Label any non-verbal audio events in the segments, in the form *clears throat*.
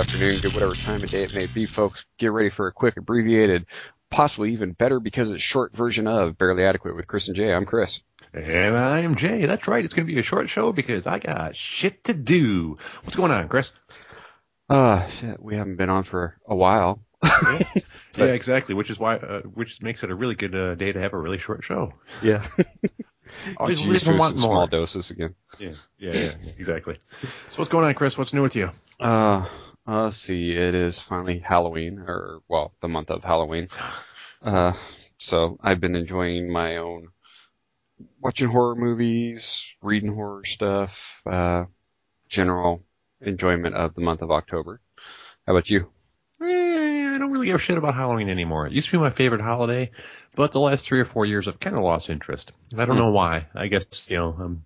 good evening, good afternoon, good whatever time of day it may be, folks. Get ready for a quick, abbreviated, possibly even better because it's short version of Barely Adequate with Chris and Jay. I'm Chris. And I'm Jay. That's right. It's going to be a short show because I got shit to do. What's going on, Chris? Uh, shit, we haven't been on for a while. yeah. *laughs* yeah, exactly. Which is why, uh, which makes it a really good uh, day to have a really short show. Yeah. *laughs* Always used live to want more. small doses again. Yeah, yeah, yeah, exactly. So what's going on, Chris? What's new with you? Uh, uh, let's see. It is finally Halloween, or well, the month of Halloween. *sighs* Uh, so I've been enjoying my own watching horror movies, reading horror stuff, uh, general enjoyment of the month of October. How about you? Eh, I don't really give a shit about Halloween anymore. It used to be my favorite holiday, but the last three or four years I've kind of lost interest. I don't Hmm. know why. I guess you know I'm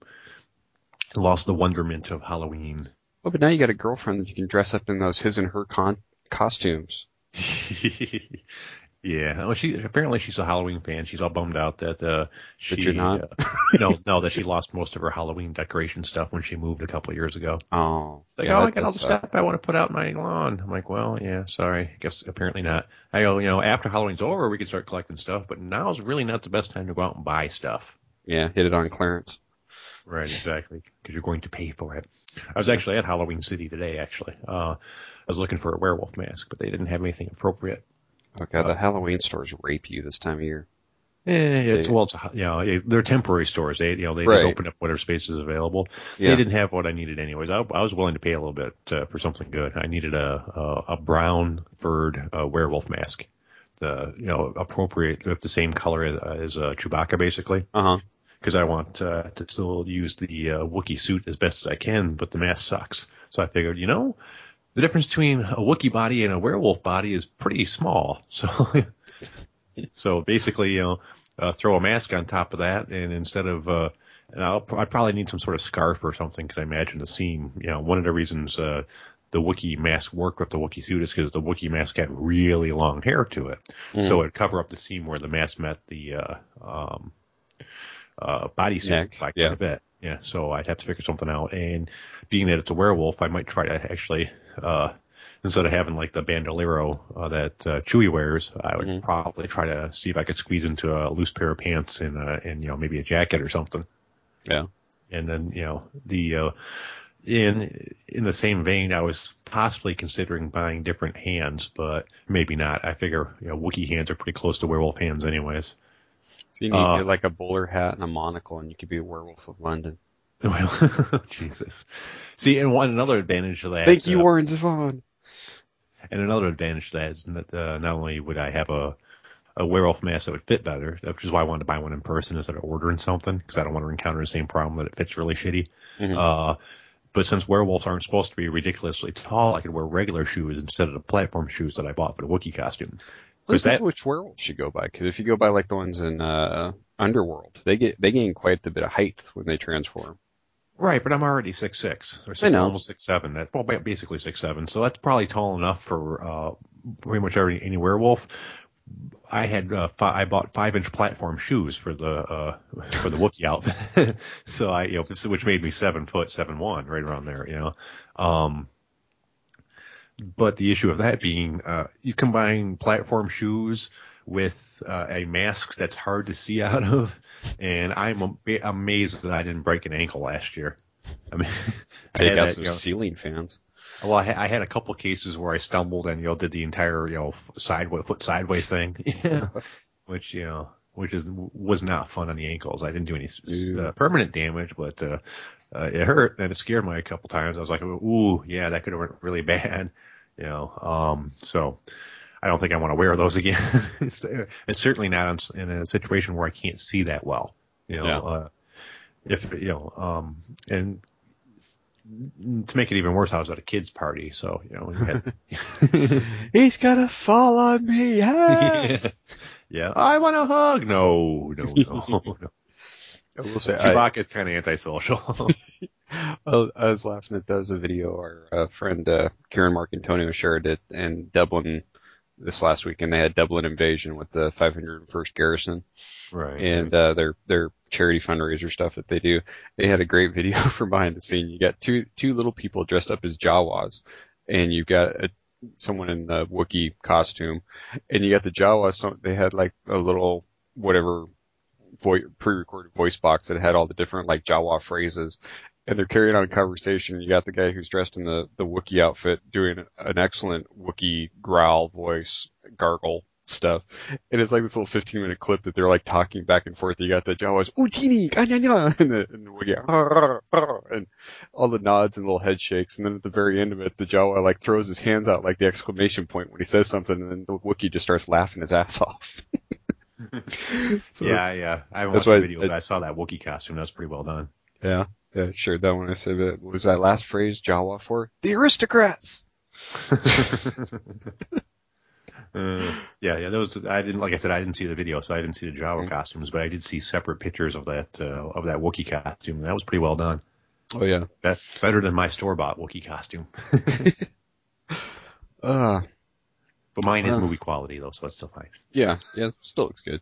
lost the wonderment of Halloween. Oh, but now you got a girlfriend that you can dress up in those his and her con- costumes. *laughs* yeah. Well, she apparently she's a Halloween fan. She's all bummed out that uh, she you're not? uh, no *laughs* no that she lost most of her Halloween decoration stuff when she moved a couple of years ago. Oh, It's like, yeah, oh, I got all the stuff I want to put out in my lawn. I'm like, well, yeah, sorry. I guess apparently not. I go, you know, after Halloween's over, we can start collecting stuff, but now's really not the best time to go out and buy stuff. Yeah, hit it on clearance. Right, exactly. Because you're going to pay for it. I was actually at Halloween City today, actually. Uh, I was looking for a werewolf mask, but they didn't have anything appropriate. Okay, god, the Halloween stores rape you this time of year. Yeah, it's, well, it's, you know, they're temporary stores. They, you know, they Right. just open up whatever space is available. Yeah. They didn't have what I needed anyways. I, I was willing to pay a little bit uh, for something good. I needed a a, a brown furred uh, werewolf mask, the you know appropriate with the same color as, as uh, Chewbacca basically, Uh huh. Because I want uh, to still use the uh, Wookiee suit as best as I can, but the mask sucks. So I figured, you know, the difference between a Wookiee body and a werewolf body is pretty small. *laughs* So so basically, you know, uh, throw a mask on top of that, and instead of, uh, and I'll, I probably need some sort of scarf or something because I imagine the seam. You know, one of the reasons uh, the Wookiee mask worked with the Wookiee suit is because the Wookiee mask had really long hair to it, so it'd cover up the seam where the mask met the uh, um, uh, bodysuit Neck, by quite yeah. a bit. Yeah, so I'd have to figure something out. And being that it's a werewolf, I might try to actually, uh, instead of having like the bandolero uh, that uh, Chewie wears, I would Mhm. probably try to see if I could squeeze into a loose pair of pants and uh, and you know maybe a jacket or something. Yeah. And then you know the uh, in in the same vein, I was possibly considering buying different hands, but maybe not. I figure you know Wookiee hands are pretty close to werewolf hands, anyways. So you need Uh, like a bowler hat and a monocle, and you could be a werewolf of London. Well, *laughs* Jesus. See, and one another advantage of that. Thank you, uh, Warren Zevon. And another advantage to that is that uh, not only would I have a a werewolf mask that would fit better, which is why I wanted to buy one in person instead of ordering something because I don't want to encounter the same problem that it fits really shitty. Mhm. Uh, but since werewolves aren't supposed to be ridiculously tall, I could wear regular shoes instead of the platform shoes that I bought for the Wookiee costume. Well, Because depends that which werewolf you go by. Because if you go by like the ones in uh, Underworld, they get they gain quite a bit of height when they transform. right, but I'm already six six or I six, know. almost six seven. That well, ba- basically six seven. So that's probably tall enough for uh, pretty much every any werewolf. I had uh, fi- I bought five inch platform shoes for the uh, for the Wookiee outfit, *laughs* so I you know which made me seven foot seven one right around there you know. Um, but the issue of that being, uh, you combine platform shoes with uh, a mask that's hard to see out of, and I'm am- amazed that I didn't break an ankle last year. I mean, *laughs* I got some you know, ceiling fans. well, I, ha- I had a couple cases where I stumbled and you know did the entire you know sideways foot sideways thing, *laughs* yeah, which you know which is was not fun on the ankles. I didn't do any s- s- Ew. uh, permanent damage, but uh, uh, it hurt and it scared me a couple times. I was like, ooh, yeah, that could have went really *laughs* bad, you know. Um, so I don't think I want to wear those *laughs* again. it's, it's certainly not in, in a situation where I can't see that well, you know. Yeah. Uh, if you know, um, and to make it even worse, I was at a kids' party, so you know, had, *laughs* He's gonna fall on me. yeah. yeah, I want a hug. No, no, no, no. I will say, Chewbacca's kind of antisocial. I was laughing at that was a video our uh, friend uh, Kieran Marcantonio shared it in Dublin this last week, and they had Dublin Invasion with the 501st Garrison right. and uh, their their charity fundraiser stuff that they do. They had a great video *laughs* from behind the scene. You got two two little people dressed up as Jawas, and you've got a, someone in the Wookiee costume, and you got the Jawas. So they had like a little whatever vo- pre-recorded voice box that had all the different like Jawa phrases, and they're carrying on a conversation. You got the guy who's dressed in the the Wookiee outfit doing an excellent Wookiee growl voice, gargle stuff. And it's like this little 15 minute clip that they're like talking back and forth. You got the Jawas, Utinni, *laughs* and the, and the Wookiee, *laughs* and all the nods and little head shakes. And then at the very end of it, the Jawa like throws his hands out like the exclamation point when he says something, and then the Wookiee just starts laughing his ass *laughs* off. *laughs* yeah, yeah. I watched the video, I, but I saw that Wookiee costume. That was pretty well done. Yeah, yeah, sure. That one I said that was that last phrase Jawa for the aristocrats. *laughs* *laughs* Uh, yeah, yeah. Those I didn't like I said I didn't see the video, so I didn't see the Jawa mm-hmm. costumes, but I did see separate pictures of that uh, of that Wookiee costume. That was pretty well done. Oh yeah, That's better than my store bought Wookiee costume. uh, but mine is movie quality though, so it's still fine. Yeah, yeah, still looks good.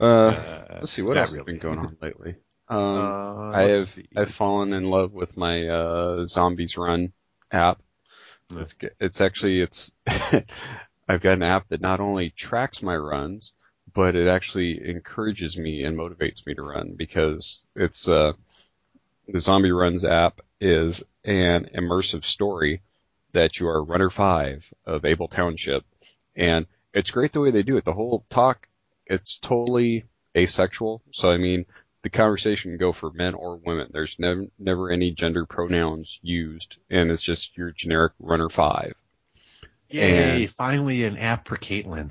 Uh, uh let's see what else really. has been going on *laughs* lately. Um, uh, I have see. I've fallen in love with my uh, Zombies Run app. It's it's actually it's *laughs* I've got an app that not only tracks my runs, but it actually encourages me and motivates me to run because it's uh the Zombie Runs app is an immersive story that you are runner five of Abel Township, and it's great the way they do it. The whole talk, it's totally asexual. So I mean, the conversation can go for men or women. There's never never any gender pronouns used, and it's just your generic runner five. Yay! And, finally, an app for Caitlin.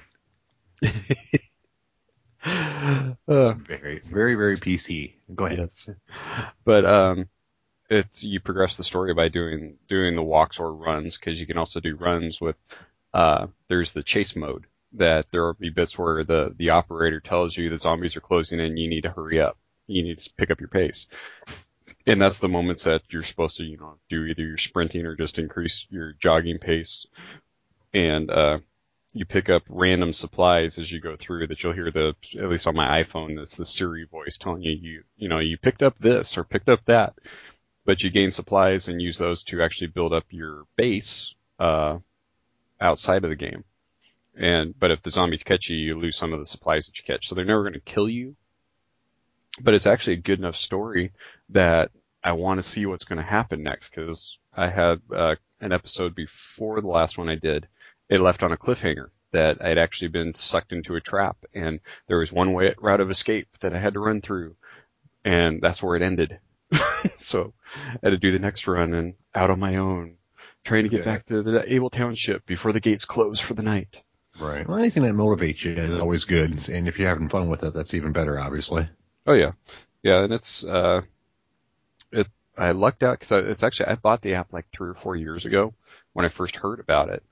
uh, *laughs* very, very, very PC. Go ahead. Yes. But um, it's you progress the story by doing doing the walks or runs because you can also do runs with. Uh, there's the chase mode that there will be bits where the the operator tells you the zombies are closing in, you need to hurry up, you need to pick up your pace. And that's the moments that you're supposed to, you know, do either your sprinting or just increase your jogging pace and uh, you pick up random supplies as you go through that you'll hear the at least on my iPhone it's the Siri voice telling you you you know you picked up this or picked up that but you gain supplies and use those to actually build up your base uh, outside of the game. And but if the zombies catch you you lose some of the supplies that you catch. So they're never going to kill you. But it's actually a good enough story that I want to see what's going to happen next because I had uh, an episode before the last one I did. It left on a cliffhanger that I had actually been sucked into a trap and there was one way route of escape that I had to run through and that's where it ended. *laughs* so I had to do the next run and out on my own, trying to get yeah. back to the Abel Township before the gates close for the night. Right. Well, anything that motivates you is always good, and if you're having fun with it, that's even better, obviously. Oh yeah, yeah, and it's uh, it. I lucked out because it's actually I bought the app like three or four years ago when I first heard about it,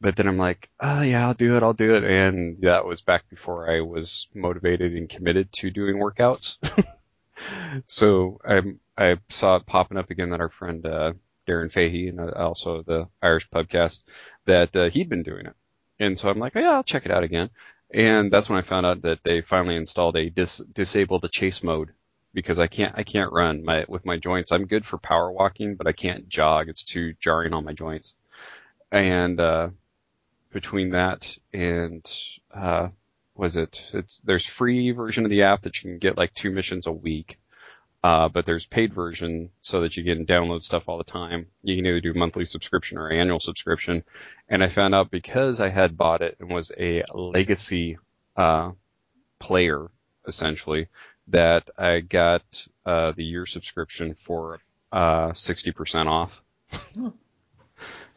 but then I'm like, oh yeah, I'll do it, I'll do it. And that was back before I was motivated and committed to doing workouts. *laughs* so I I saw it popping up again that our friend uh, Darren Fahey and uh, also the Irish Pubcast that uh, he'd been doing it. And so I'm like, oh, yeah, I'll check it out again. And that's when I found out that they finally installed a dis- disable the chase mode because I can't I can't run my with my joints. I'm good for power walking, but I can't jog. It's too jarring on my joints. And uh, between that and uh, was it? It's there's free version of the app that you can get like two missions a week. Uh, but there's paid version so that you can download stuff all the time. You can either do monthly subscription or annual subscription. And I found out because I had bought it and was a legacy, uh, player essentially that I got, uh, the year subscription for, uh, 60% off. *laughs*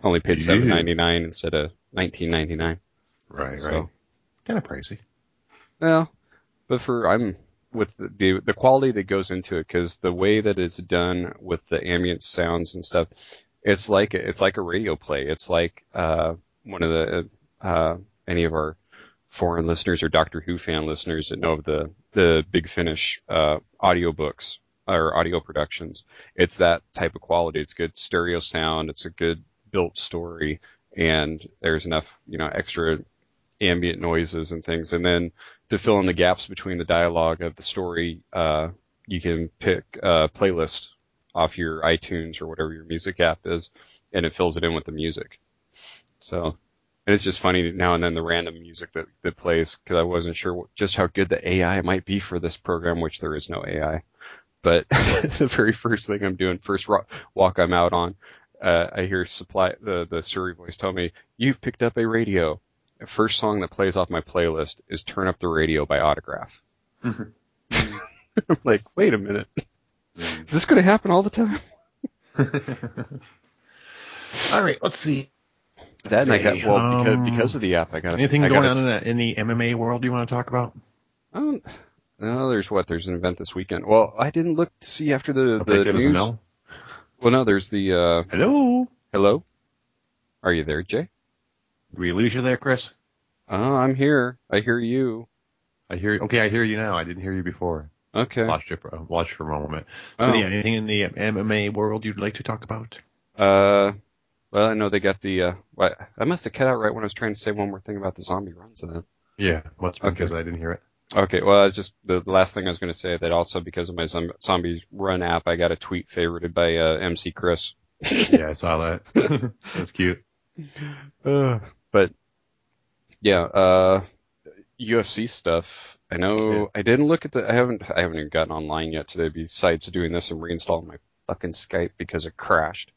Only paid seven ninety nine instead of nineteen ninety nine. Right, so, right. Kind of pricey. Well, but for I'm with the, the quality that goes into it because the way that it's done with the ambient sounds and stuff, it's like it's like a radio play. It's like uh, one of the uh, any of our foreign listeners or Doctor Who fan listeners that know of the the Big Finish uh, audiobooks or audio productions. It's that type of quality. It's good stereo sound. It's a good built story and there's enough, you know, extra ambient noises and things. And then to fill in the gaps between the dialogue of the story, uh, you can pick a playlist off your iTunes or whatever your music app is and it fills it in with the music. So, and it's just funny now and then the random music that that plays because I wasn't sure just how good the AI might be for this program, which there is no AI. But *laughs* the very first thing I'm doing, first ro- walk I'm out on, uh, I hear supply the the Siri voice tell me, "You've picked up a radio." The first song that plays off my playlist is "Turn Up the Radio" by Autograph. I'm *laughs* like, wait a minute, is this going to happen all the time? *laughs* *laughs* All right, let's see. That and I got well because Um, because of the app. I got Anything I going gotta- on in the, in the MMA world you want to talk about? I don't. No, there's what? There's an event this weekend. Well, I didn't look to see after the I'll the take that as a news. Well, no, there's the. uh Hello. Hello. Are you there, Jay? Did we lose you there, Chris? Oh, I'm here. I hear you. I hear. Okay, I hear you now. I didn't hear you before. Okay. Lost you for lost you for a moment. So Oh. yeah, anything in the MMA world you'd like to talk about? Uh, well, I know they got the. uh what, I must have cut out right when I was trying to say one more thing about the zombie runs. Then. Yeah, what's Okay. because I didn't hear it. Okay, well, it's just the the last thing I was going to say that also because of my zom- zombies run app, I got a tweet favorited by uh, MC Chris. yeah, I saw that. *laughs* That's cute. Uh, *laughs* but yeah, uh, UFC stuff. I know Yeah. I didn't look at the. I haven't. I haven't even gotten online yet today. Besides doing this and reinstalling my fucking Skype because it crashed.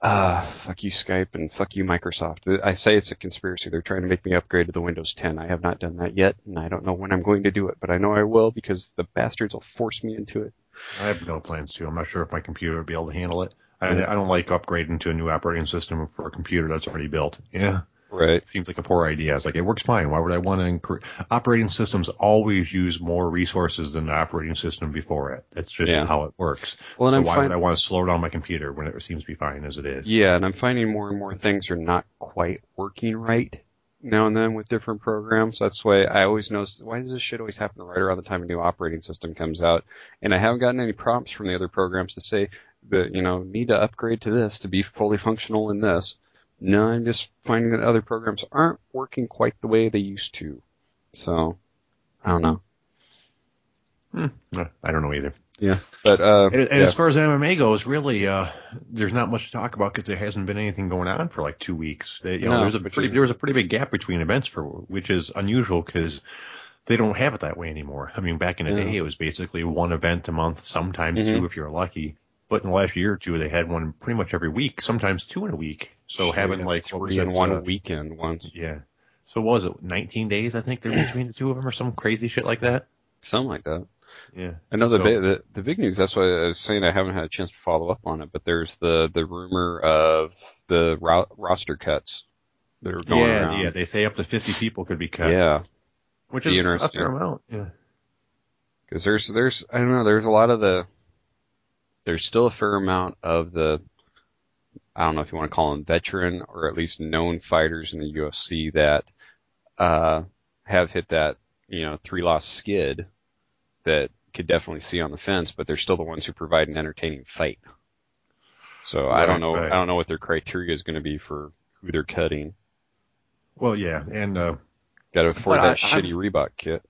Ah, fuck you Skype and fuck you Microsoft. I say it's a conspiracy. They're trying to make me upgrade to the Windows 10. I have not done that yet, and I don't know when I'm going to do it, but I know I will because the bastards will force me into it. I have no plans to. I'm not sure if my computer would be able to handle it. I, I don't like upgrading to a new operating system for a computer that's already built. Yeah. Right. It seems like a poor idea. It's like it works fine. Why would I want to increase? Operating systems always use more resources than the operating system before it. That's just Yeah. how it works. Well, and so I'm why fin- would I want to slow down my computer when it seems to be fine as it is? Yeah, and I'm finding more and more things are not quite working right now and then with different programs. That's why I always notice why does this shit always happen right around the time a new operating system comes out? And I haven't gotten any prompts from the other programs to say that, you know, need to upgrade to this to be fully functional in this. No, I'm just finding that other programs aren't working quite the way they used to. So, I don't know. Hmm. Uh, I don't know either. Yeah. But, uh, And, and yeah. as far as MMA goes, really, uh, there's not much to talk about because there hasn't been anything going on for like two weeks. They, you know, No, there's a pretty, there was a pretty big gap between events for, which is unusual because they don't have it that way anymore. I mean, back in the Yeah. day, it was basically one event a month, sometimes Mhm. two if you're lucky. But in the last year or two, they had one pretty much every week, sometimes two in a week. So Shit, having like three in one uh, weekend once. yeah. So what was it 19 days? I think there *clears throat* between the two of them, or some crazy shit like that. Something like that. Yeah. I know the, So- big, the the big news. That's why I was saying I haven't had a chance to follow up on it. But there's the the rumor of the ro- roster cuts that are going yeah, around. yeah. They say up to 50 people could be cut. Yeah, which Be is a interesting. fair amount. Yeah. because there's there's I don't know. There's a lot of the there's still a fair amount of the I don't know if you want to call them veteran or at least known fighters in the UFC that uh, have hit that you know three loss skid that could definitely see on the fence, but they're still the ones who provide an entertaining fight. So I don't know right. I don't know what their criteria is going to be for who they're cutting. Well, yeah, and uh, Got to afford that I- shitty Reebok kit.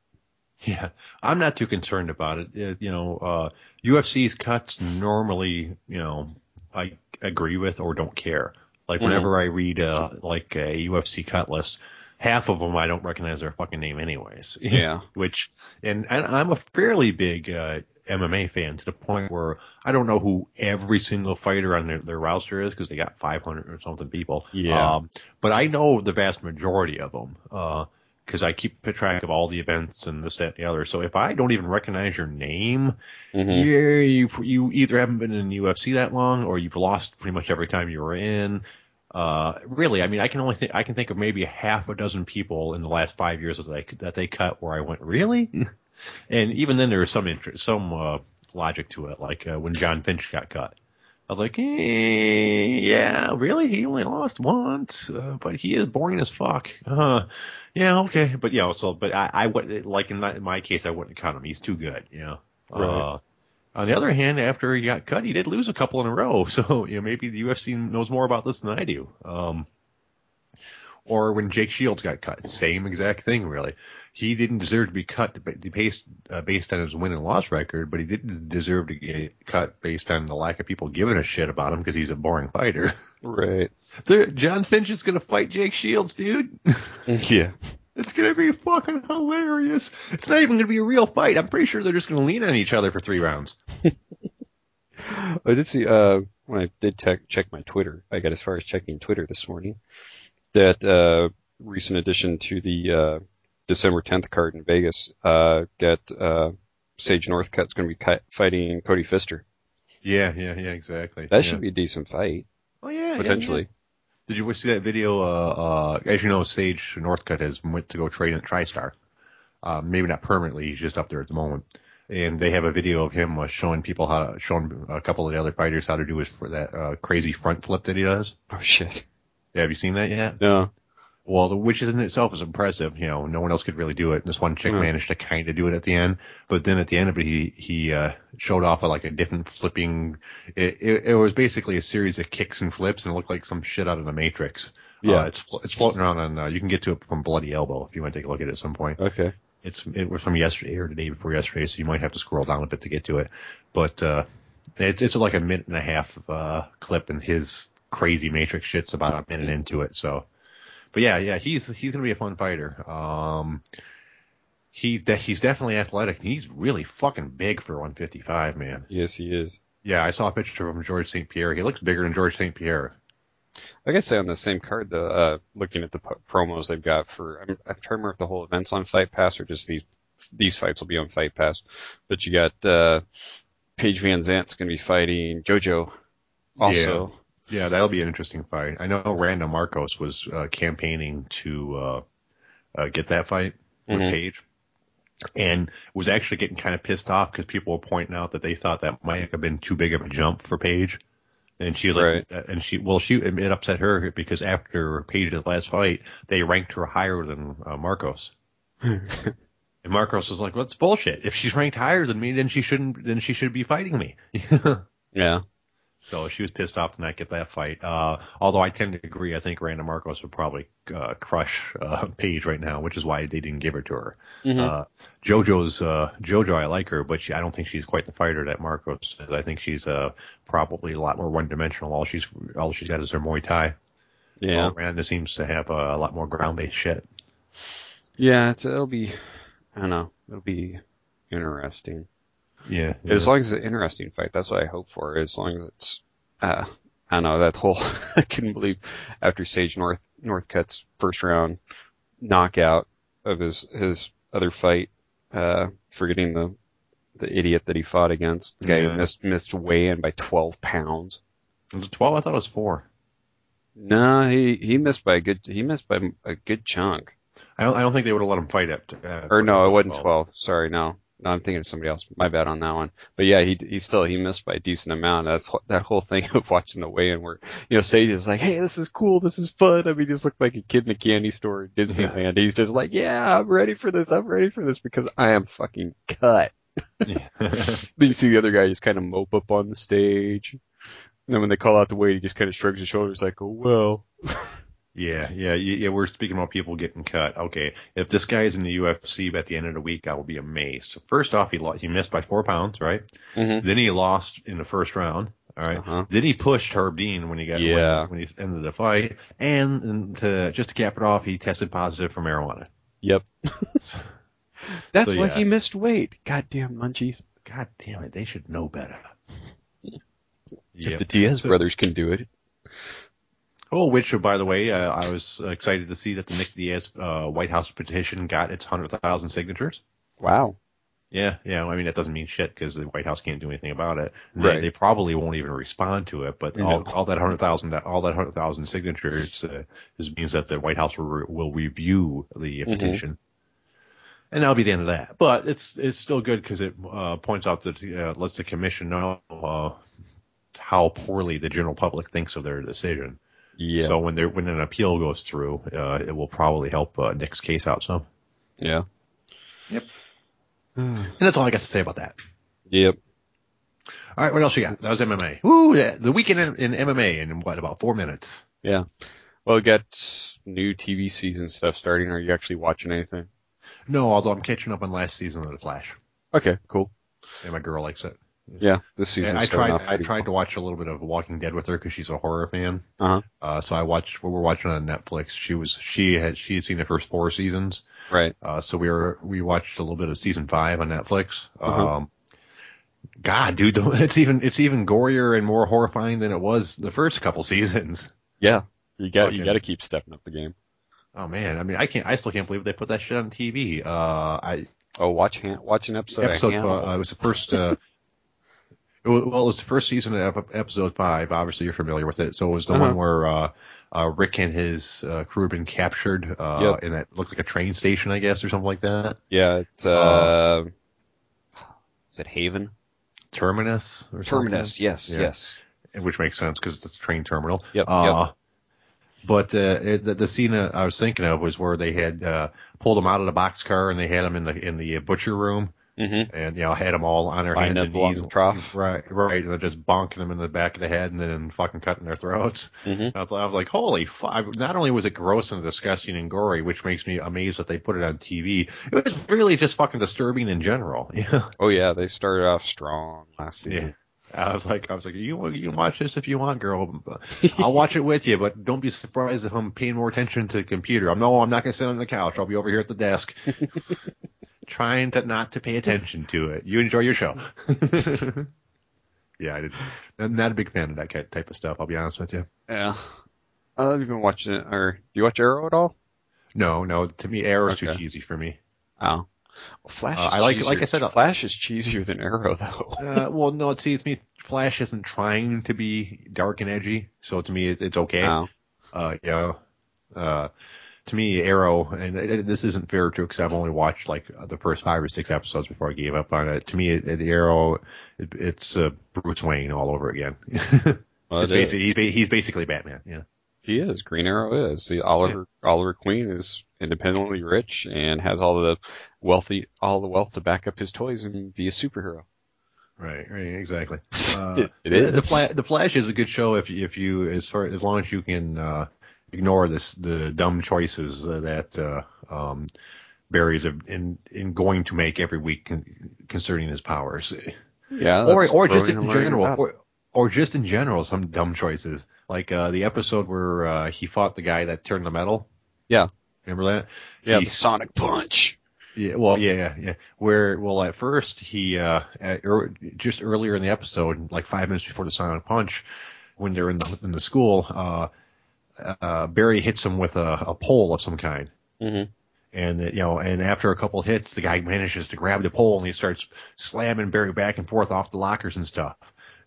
Yeah, I'm not too concerned about it. It- you know, uh, UFC's cuts normally, you know, I agree with or don't care. Like Mhm. whenever I read uh, like a UFC cut list, half of them I don't recognize their fucking name anyways. *laughs* Yeah. Which, and, and I'm a fairly big uh, MMA fan to the point where I don't know who every single fighter on their, their roster is because they got 500 or something people. Yeah. Um, but I know the vast majority of them. Uh, because I keep track of all the events and this, that, and the other. So if I don't even recognize your name, Mhm. yeah, you you either haven't been in the UFC that long, or you've lost pretty much every time you were in. Uh, really, I mean, I can only think I can think of maybe a half a dozen people in the last five years that they that they cut where I went really, *laughs* and even then there was some interest, some uh, logic to it, like uh, when Jon Fitch got cut. I was like, eh, yeah, really? He only lost once, uh, but he is boring as fuck. Uh, yeah, okay, but yeah, so but I, I would like in, that, in my case, I wouldn't cut him. He's too good, you know. Right. Uh, on the other hand, after he got cut, he did lose a couple in a row. *laughs* So you know, maybe the UFC knows more about this than I do. Um, Or when Jake Shields got cut, same exact thing, really. He didn't deserve to be cut based uh, based on his win and loss record, but he didn't deserve to get cut based on the lack of people giving a shit about him because he's a boring fighter. Right. *laughs* The, Jon Fitch is gonna fight Jake Shields, dude. *laughs* Yeah. It's gonna be fucking hilarious. It's not even gonna be a real fight. I'm pretty sure they're just gonna lean on each other for three rounds. *laughs* I did see, uh, when I did check, check my Twitter, I got as far as checking Twitter this morning, that, uh, recent addition to the, uh, December 10th card in Vegas, uh, got, uh, Sage Northcutt's going to be ki- fighting Cody Pfister. Yeah, yeah, yeah, exactly. That yeah. should be a decent fight, oh, yeah, yeah, potentially. yeah. Did you see that video? Uh, uh, as you know, Sage Northcutt has went to go train at TriStar. Uh, maybe not permanently. He's just up there at the moment. And they have a video of him uh, showing people how, showing a couple of the other fighters how to do his for that uh, crazy front flip that he does. Oh shit. Have you seen that yet? No. Well, the, which in itself is impressive. You know, no one else could really do it. And this one chick managed to kind of do it at the end, but then at the end of it, he he uh, showed off a, like a different flipping. It, it it was basically a series of kicks and flips, and it looked like some shit out of the Matrix. Yeah. uh, it's it's floating around on. Uh, you can get to it from Bloody Elbow if you want to take a look at it at some point. Okay. It's it was from yesterday or the day before yesterday, so you might have to scroll down a bit to get to it. But uh, it's it's like a minute and a half uh, clip, and his crazy Matrix shit's about a minute into it. So, but yeah, yeah, he's he's gonna be a fun fighter. Um, he de- he's definitely athletic. and He's really fucking big for 155, man. Yes, he is. Yeah, I saw a picture of him, Georges St. Pierre. He looks bigger than Georges St. Pierre. I gotta say on the same card, though, uh, looking at the p- promos they've got for, I'm, I'm trying to remember if the whole event's on Fight Pass or just these, these fights will be on Fight Pass. But you got, uh, Paige VanZant's gonna be fighting JoJo also. Yeah, that'll be an interesting fight. I know Randa Markos was uh, campaigning to uh, uh, get that fight with Mhm. Paige, and was actually getting kind of pissed off because people were pointing out that they thought that might have been too big of a jump for Paige. And she was like, uh, and she, well, she, it upset her because after Paige's last fight, they ranked her higher than uh, Markos. *laughs* and Markos was like, well, bullshit. If she's ranked higher than me, then she shouldn't, then she should be fighting me. *laughs* Yeah. So she was pissed off to not get that fight. Uh, although I tend to agree, I think Randa Markos would probably uh, crush uh, Paige right now, which is why they didn't give her to her. Mhm. Uh, JoJo's uh, JoJo, I like her, but she, I don't think she's quite the fighter that Markos is. I think she's uh, probably a lot more one dimensional. All she's all she's got is her Muay Thai. Yeah. While Randa seems to have a lot more ground based shit. Yeah, it's, it'll be, I don't know, it'll be interesting. Yeah. As long as it's an interesting fight, that's what I hope for. As long as it's, uh, I don't know, that whole, *laughs* I couldn't believe after Sage North, Northcutt's first round knockout of his, his other fight, uh, forgetting the, the idiot that he fought against, the guy Yeah. who missed, missed weigh in by 12 pounds. was it twelve? I thought it was four. No, he, he missed by a good, he missed by a good chunk. I don't. I don't think they would have let him fight up. To, uh, Or no, it wasn't 12. 12. Sorry, no. No, I'm thinking of somebody else. My bad on that one. But yeah, he he still he missed by a decent amount. That's that whole thing *laughs* of watching the weigh-in where you know Sage is like, hey, this is cool, this is fun. I mean, he just looked like a kid in a candy store at Disneyland. He's just like, yeah, I'm ready for this. I'm ready for this because I am fucking cut. *laughs* Yeah. *laughs* Then you see the other guy just kind of mope up on the stage. And then when they call out the weight, he just kind of shrugs his shoulders like, oh well. Yeah, yeah, yeah. We're speaking about people getting cut. Okay, if this guy is in the UFC at the end of the week, I will be amazed. So first off, he lost, he missed by four pounds, right? Mm-hmm. Then he lost in the first round. All right. Uh-huh. Then he pushed Herb Dean when he got Yeah. when, when he ended the fight, and, and to just to cap it off, he tested positive for marijuana. Yep. *laughs* That's So, why yeah. he missed weight. Goddamn munchies. God damn it, they should know better. *laughs* If Yep. the Diaz So- brothers can do it. Oh, which, by the way, uh, I was excited to see that the Nick Diaz uh, White House petition got its hundred thousand signatures. Wow. Yeah, yeah. I mean, that doesn't mean shit because the White House can't do anything about it. They, Right. they probably won't even respond to it. But all, all that hundred thousand, all that hundred thousand signatures uh, is means that the White House will, re- will review the Mhm. petition, and that'll be the end of that. But it's it's still good because it uh, points out that uh, lets the commission know uh, how poorly the general public thinks of their decision. Yeah. So when there when an appeal goes through, uh, it will probably help uh, Nick's case out some. yeah. Yep. *sighs* And that's all I got to say about that. yep. All right, what else you got? That was MMA. Woo, the the weekend in, in MMA in what about four minutes? Yeah. Well, we got new TV season stuff starting, are you actually watching anything? No, although I'm catching up on last season of The Flash, Okay, cool. and my girl likes it. Yeah, this season. I tried. I tried to watch a little bit of Walking Dead with her because she's a horror fan. Uh-huh. Uh, so I watched. We were watching on Netflix. She was. She had. She had seen the first four seasons. Right. Uh, so we were. We watched a little bit of season five on Netflix. Uh-huh. Um, God, dude, *laughs* it's even. It's even gorier and more horrifying than it was the first couple seasons. Yeah, you got you got to keep stepping up the game. Oh man, I mean, I can't. I still can't believe they put that shit on TV. Uh, I Oh, watch Han- watch an episode. episode. Uh, it was the first. Uh, it was, well, it was the first season of episode five. Obviously, you're familiar with it. So it was the Uh-huh. one where uh, uh, Rick and his uh, crew had been captured uh, Yep. in that looked like a train station, I guess, or something like that. yeah, it's uh, is it Haven? Terminus or Terminus. something? Yes, Yeah. yes. which makes sense because it's a train terminal. Yep, Uh, But uh, it, the, the scene I was thinking of was where they had uh, pulled him out of the boxcar and they had him in the in the butcher room Mm-hmm. and you know had them all on their Lined hands and knees, trough. right, right, and they're just bonking them in the back of the head and then fucking cutting their throats. Mm-hmm. I was, I was like, holy fuck! Not only was it gross and disgusting and gory, which makes me amazed that they put it on TV, it was really just fucking disturbing in general. *laughs* Yeah, Oh yeah, they started off strong last yeah. season. I was like, I was like, you you can watch this if you want, girl. I'll watch it with you, but don't be surprised if I'm paying more attention to the computer. I'm no, I'm not gonna sit on the couch. I'll be over here at the desk, *laughs* trying to not to pay attention to it. You enjoy your show. *laughs* yeah, I did. I'm not a big fan of that type of stuff. I'll be honest with you. Yeah. You been watching it, or do you watch Arrow at all? No, no. To me, Arrow's too Okay. cheesy for me. Oh. Well, Flash. Uh, is I like- cheesier. like I said, uh, Flash is cheesier than Arrow, though. *laughs* Uh, well, no. It seems me, Flash isn't trying to be dark and edgy, so to me, it, it's okay. Oh. uh, you know, uh, to me, Arrow, and it, it- this isn't fair too, because I've only watched like the first five or six episodes before I gave up on it. To me, it, the Arrow, it, it's uh, Bruce Wayne all over again. *laughs* Well, it's basically, he's, he's basically Batman. Yeah. He is. Green Arrow is. See, Oliver Oliver Queen is independently rich and has all the wealthy all the wealth to back up his toys and be a superhero. Right, right, exactly. *laughs* Uh, It- it the- The, is. Fla- the Flash is a good show if you, if you as far as long as you can uh, ignore this the dumb choices that uh, um, Barry's in in going to make every week concerning his powers, Yeah. or or just in general, or, or just in general some dumb choices like uh, the episode where uh, he fought the guy that turned the metal. Yeah. Remember that? yeah, he- the Sonic Punch. Yeah, well, yeah, yeah. Where, well, at first he, uh, at, er, just earlier in the episode, like five minutes before the Sonic Punch, when they're in the in the school, uh, uh, Barry hits him with a, a pole of some kind, Mm-hmm. and uh, you know, and after a couple hits, the guy manages to grab the pole and he starts slamming Barry back and forth off the lockers and stuff.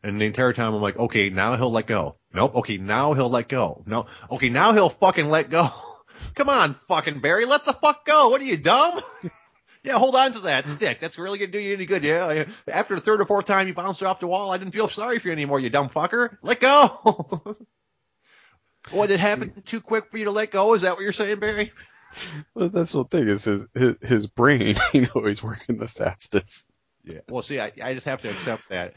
And the entire time I'm like, okay, now he'll let go. Nope. Okay, now he'll let go. No. Okay, now he'll fucking let go. *laughs* Come on, fucking Barry, let the fuck go. What are you dumb? *laughs* Yeah, hold on to that stick. That's really gonna do you any good. Yeah, yeah. After the third or fourth time you bounced it off the wall, I didn't feel sorry for you anymore, you dumb fucker. Let go. *laughs* what did it happen too quick for you to let go? Is that what you're saying, Barry? Well, that's the thing is his his, his brain. *laughs* You know, he's working the fastest. Yeah. Well, see, I, I just have to accept that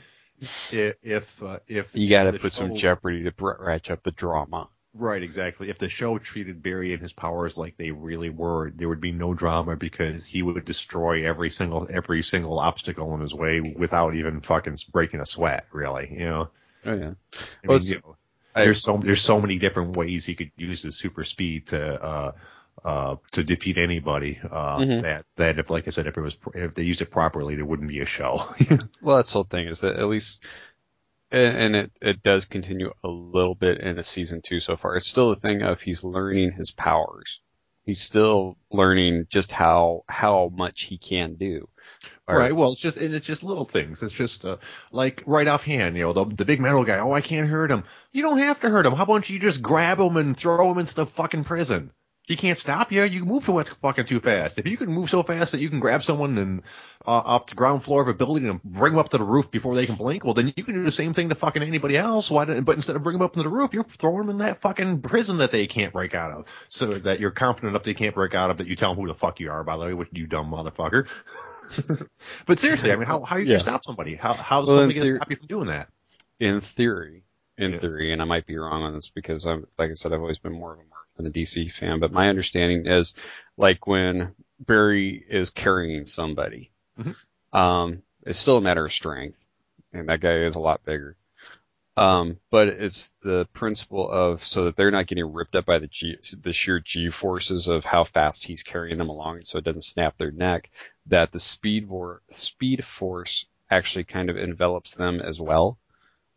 if if uh, if You got to the put some jeopardy to br- ratchet up the drama. Right, exactly. If the show treated Barry and his powers like they really were, there would be no drama because he would destroy every single every single obstacle in his way without even fucking breaking a sweat. Really, you know. Oh yeah. I Well, mean, you know, I- there's so there's so many different ways he could use his super speed to uh uh to defeat anybody. Uh, Mhm. that that if like I said, if it was if they used it properly, there wouldn't be a show. *laughs* Well, that's the whole thing is that at least, and, and it, it does continue a little bit in a season two so far. It's still a thing of he's learning his powers. He's still learning just how, how much he can do. Or- Right. Well, it's just and it's just little things. It's just uh, like right offhand, you know, the the big metal guy. Oh, I can't hurt him. You don't have to hurt him. How about you just grab him and throw him into the fucking prison? He can't stop you. You move too fucking too fast. If you can move so fast that you can grab someone and uh, up the ground floor of a building and bring them up to the roof before they can blink, well, then you can do the same thing to fucking anybody else. Why? Don't, but instead of bringing them up into the roof, you're throwing them in that fucking prison that they can't break out of. So that you're confident enough they can't break out of that you tell them who the fuck you are. By the way, which you dumb motherfucker. *laughs* *laughs* but seriously, I mean, how how you Yeah. stop somebody? How how's Well, somebody gonna stop you from doing that? in theory, in Yeah. theory, and I might be wrong on this because I'm, like I said, I've always been more of a Marvel than a DC fan, but my understanding is like when Barry is carrying somebody, Mhm. um, it's still a matter of strength, and that guy is a lot bigger. Um, but it's the principle of so that they're not getting ripped up by the G, the sheer G forces of how fast he's carrying them along, so it doesn't snap their neck. That the speed vor- speed force actually kind of envelops them as well.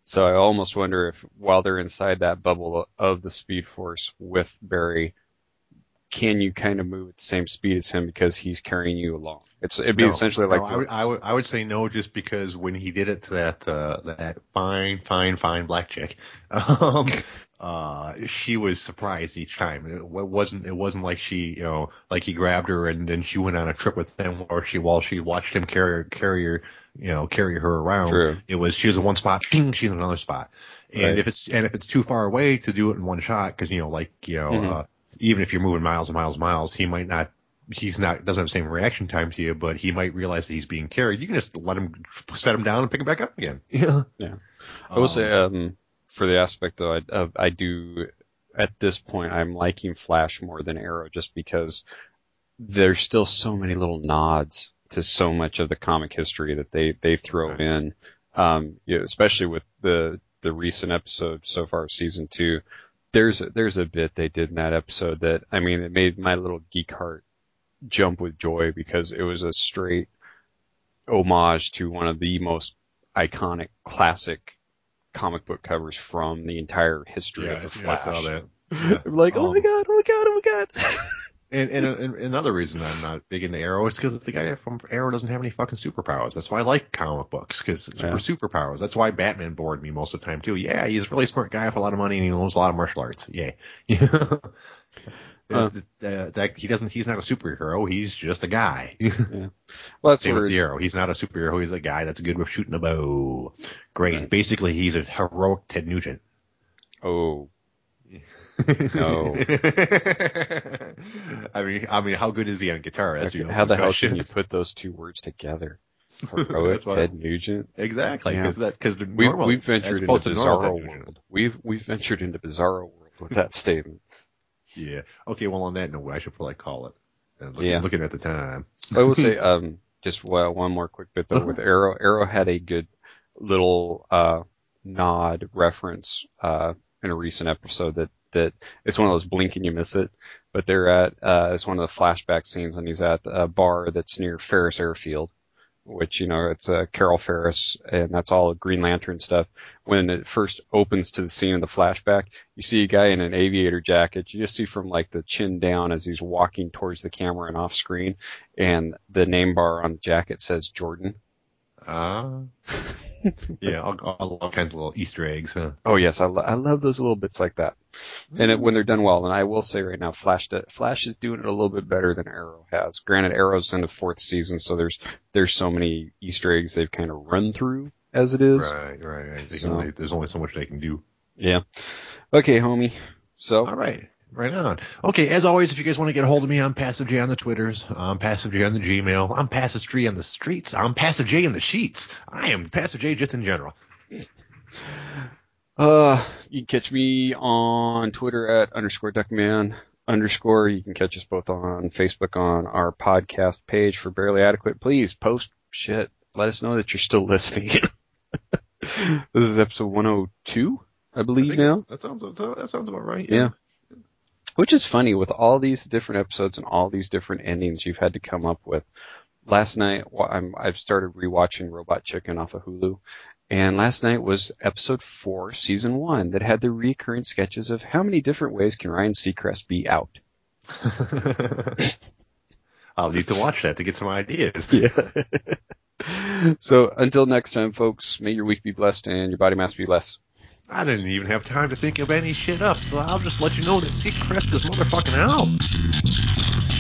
So I almost wonder if while they're inside that bubble of the speed force with Barry, can you kind of move at the same speed as him because he's carrying you along? It's it'd be No, essentially like no, the- I would, I would I would say no just because when he did it to that uh, that fine fine fine black chick, *laughs* um, uh, she was surprised each time. It wasn't it wasn't like she you know like he grabbed her and then she went on a trip with him or she while she watched him carry carry her you know carry her around. True. It was she was in one spot, ping, she's in another spot. And Right. if it's and if it's too far away to do it in one shot, because you know like you know Mhm. uh, even if you're moving miles and miles and miles, he might not he's not doesn't have the same reaction time to you, but he might realize that he's being carried. You can just let him set him down and pick him back up again. *laughs* Yeah. Yeah. I will say, um, for the aspect though, I, of, I do, at this point, I'm liking Flash more than Arrow just because there's still so many little nods to so much of the comic history that they, they throw Right. in. Um, you know, especially with the, the recent episode so far, season two. There's a, there's a bit they did in that episode that, I mean, it made my little geek heart jump with joy because it was a straight homage to one of the most iconic classic comic book covers from the entire history Yeah, of the Flash. Yeah, I saw that. *laughs* I'm like, oh my Um, god, oh my god, oh my god. *laughs* And, and, and another reason I'm not big into Arrow is because the guy from Arrow doesn't have any fucking superpowers. That's why I like comic books because Yeah. for superpowers. That's why Batman bored me most of the time too. Yeah, he's a really smart guy with a lot of money and he knows a lot of martial arts. Yay. Yeah. *laughs* Uh. that, that he doesn't. He's not a superhero. He's just a guy. *laughs* well, that's Same with the arrow. He's not a superhero. He's a guy that's good with shooting a bow. Great. Right. Basically, he's a heroic Ted Nugent. oh No. *laughs* I mean, I mean, how good is he on guitar? That's okay, your how the hell question. can you put those two words together? *laughs* Heroic That's why- Ted Nugent. Exactly, Yeah. because that because the We've, normal we've ventured into opposed to bizarro world. We've we've ventured into bizarro world with that *laughs* statement. Yeah. Okay. Well, on that note, I should probably call it. Looking, Yeah. looking at the time. I will say, um, just one one more quick bit though with Arrow. Arrow had a good little uh, nod reference uh, in a recent episode that that it's one of those blink and you miss it. But they're at uh, it's one of the flashback scenes, and he's at a bar that's near Ferris Airfield, which you know it's uh, Carol Ferris, and that's all Green Lantern stuff. When it first opens to the scene of the flashback, you see a guy in an aviator jacket. You just see from like the chin down as he's walking towards the camera and off screen, and the name bar on the jacket says Jordan. Ah. *laughs* *laughs* yeah. All, all, all kinds of little Easter eggs. Huh? Oh yes, I, lo- I love those little bits like that, and it, when they're done well. And I will say right now, Flash do- Flash is doing it a little bit better than Arrow has. Granted, Arrow's in the fourth season, so there's there's so many Easter eggs they've kind of run through as it is. Right. Right. right. So- only, there's only so much they can do. Yeah. Okay, homie. So All right. Right on. Okay, as always, if you guys want to get a hold of me, I'm Passive J on the Twitters. I'm Passive J on the Gmail. I'm Passive J on the streets. I'm Passive J in the sheets. I am Passive J just in general. Uh, you can catch me on Twitter at underscore duckman underscore. You can catch us both on Facebook on our podcast page for Barely Adequate. Please post shit. Let us know that you're still listening. *laughs* this is episode 102, I believe now. That sounds that sounds about right. Yeah. Which is funny with all these different episodes and all these different endings you've had to come up with. Last night, I'm, I've started rewatching Robot Chicken off of Hulu, and last night was episode four, season one, that had the recurring sketches of how many different ways can Ryan Seacrest be out. *laughs* I'll need to watch that to get some ideas. Yeah. *laughs* so until next time, folks, may your week be blessed and your body mass be less. I didn't even have time to think of any shit up, so I'll just let you know that Seacrest is motherfucking out.